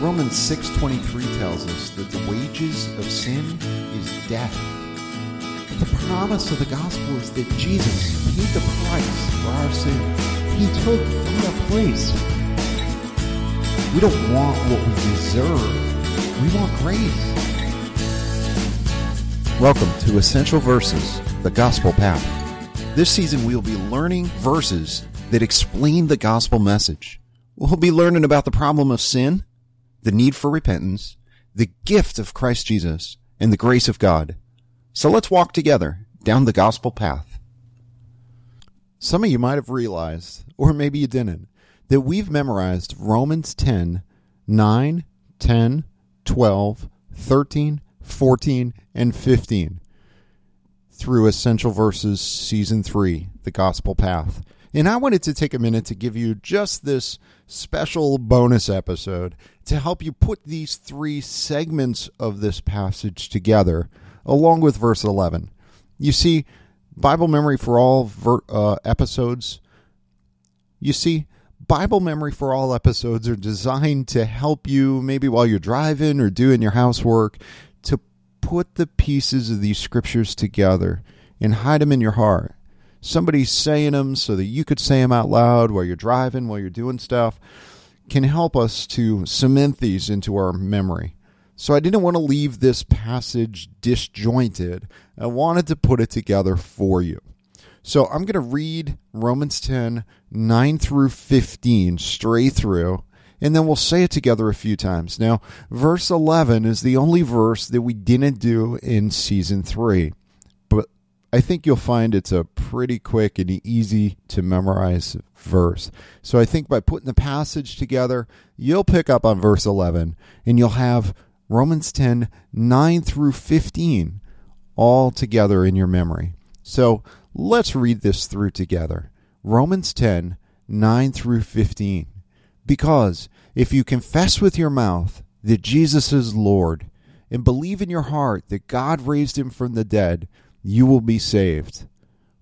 Romans 6:23 tells us that the wages of sin is death. But the promise of the gospel is that Jesus paid the price for our sins. He took our place. We don't want what we deserve. We want grace. Welcome to Essential Verses, the Gospel Path. This season we will be learning verses that explain the gospel message. We'll be learning about the problem of sin, the need for repentance, the gift of Christ Jesus, and the grace of God. So let's walk together down the gospel path. Some of you might have realized, or maybe you didn't, that we've memorized Romans 10, 9, 10, 12, 13, 14, and 15 through Essential Verses Season 3, The Gospel Path. And I wanted to take a minute to give you just this special bonus episode to help you put these three segments of this passage together, along with verse 11. You see, Bible memory for all ver- uh, episodes, you see, Bible memory for all episodes are designed to help you, maybe while you're driving or doing your housework, to put the pieces of these scriptures together and hide them in your heart somebody saying them so that you could say them out loud while you're driving, while you're doing stuff, can help us to cement these into our memory. So I didn't want to leave this passage disjointed. I wanted to put it together for you. So I'm going to read Romans 10, 9 through 15 straight through, and then we'll say it together a few times. Now, verse 11 is the only verse that we didn't do in season 3. but I think you'll find it's a pretty quick and easy to memorize verse. So I think by putting the passage together, you'll pick up on verse 11 and you'll have Romans 10 9 through 15 all together in your memory. So let's read this through together. Romans 10 9 through 15. Because if you confess with your mouth that Jesus is Lord and believe in your heart that God raised him from the dead, you will be saved.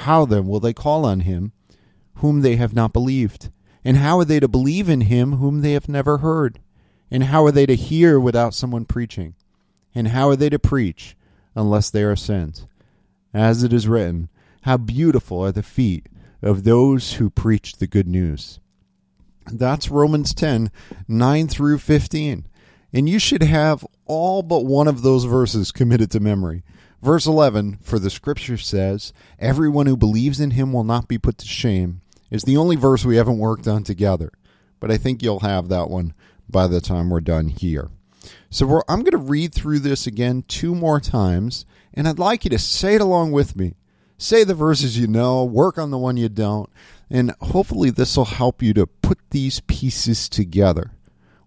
How then will they call on him whom they have not believed? And how are they to believe in him whom they have never heard? And how are they to hear without someone preaching? And how are they to preach unless they are sent? As it is written, How beautiful are the feet of those who preach the good news. That's Romans 10 9 through 15 and you should have all but one of those verses committed to memory. Verse 11, for the scripture says, Everyone who believes in him will not be put to shame, is the only verse we haven't worked on together. But I think you'll have that one by the time we're done here. So I'm going to read through this again two more times, and I'd like you to say it along with me. Say the verses you know, work on the one you don't, and hopefully this will help you to put these pieces together.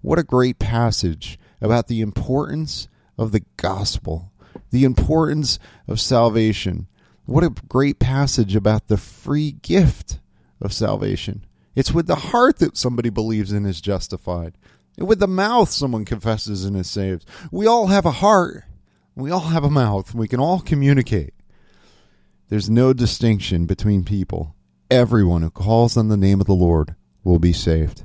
What a great passage about the importance of the gospel, the importance of salvation. What a great passage about the free gift of salvation. It's with the heart that somebody believes and is justified. And with the mouth, someone confesses and is saved. We all have a heart. We all have a mouth. We can all communicate. There's no distinction between people. Everyone who calls on the name of the Lord will be saved.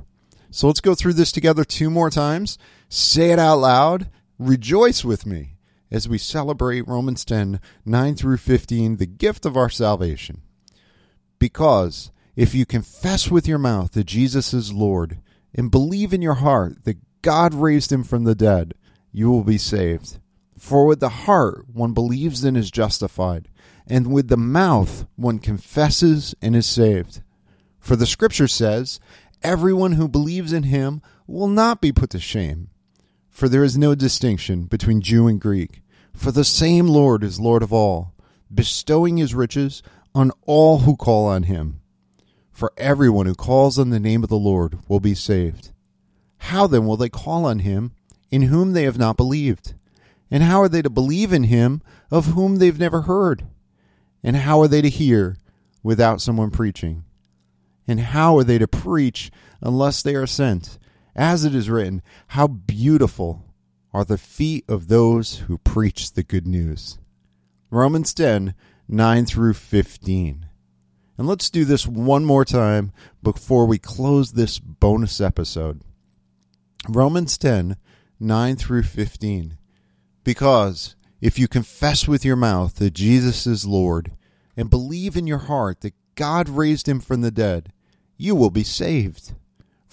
So let's go through this together two more times. Say it out loud. Rejoice with me as we celebrate Romans 10 9 through 15, the gift of our salvation. Because if you confess with your mouth that Jesus is Lord and believe in your heart that God raised him from the dead, you will be saved. For with the heart one believes and is justified, and with the mouth one confesses and is saved. For the scripture says, everyone who believes in him will not be put to shame. For there is no distinction between Jew and Greek, for the same Lord is Lord of all, bestowing his riches on all who call on him. For everyone who calls on the name of the Lord will be saved. How then will they call on him in whom they have not believed? And how are they to believe in him of whom they've never heard? And how are they to hear without someone preaching? And how are they to preach unless they are sent? As it is written, How beautiful are the feet of those who preach the good news. Romans 10 9 through 15. And let's do this one more time before we close this bonus episode. Romans 10 9 through 15. Because if you confess with your mouth that Jesus is Lord and believe in your heart that God raised him from the dead, you will be saved.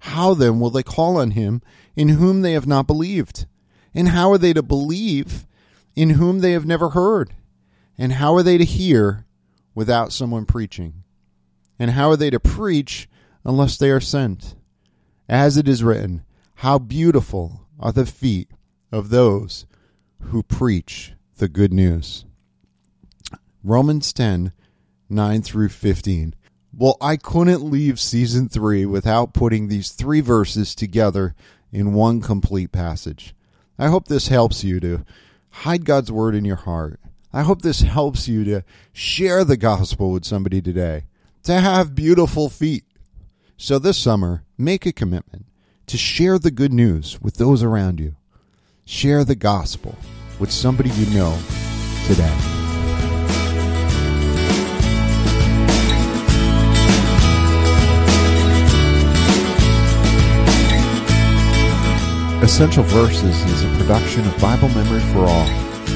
How then will they call on him in whom they have not believed? And how are they to believe in whom they have never heard? And how are they to hear without someone preaching? And how are they to preach unless they are sent? As it is written, How beautiful are the feet of those who preach the good news. Romans 10 9 through 15. Well, I couldn't leave season 3 without putting these three verses together in one complete passage. I hope this helps you to hide God's word in your heart. I hope this helps you to share the gospel with somebody today, to have beautiful feet. So this summer, make a commitment to share the good news with those around you. Share the gospel with somebody you know today. Essential Verses is a production of Bible Memory for All.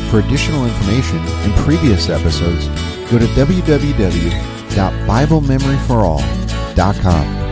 For additional information and previous episodes, go to www.biblememoryforall.com.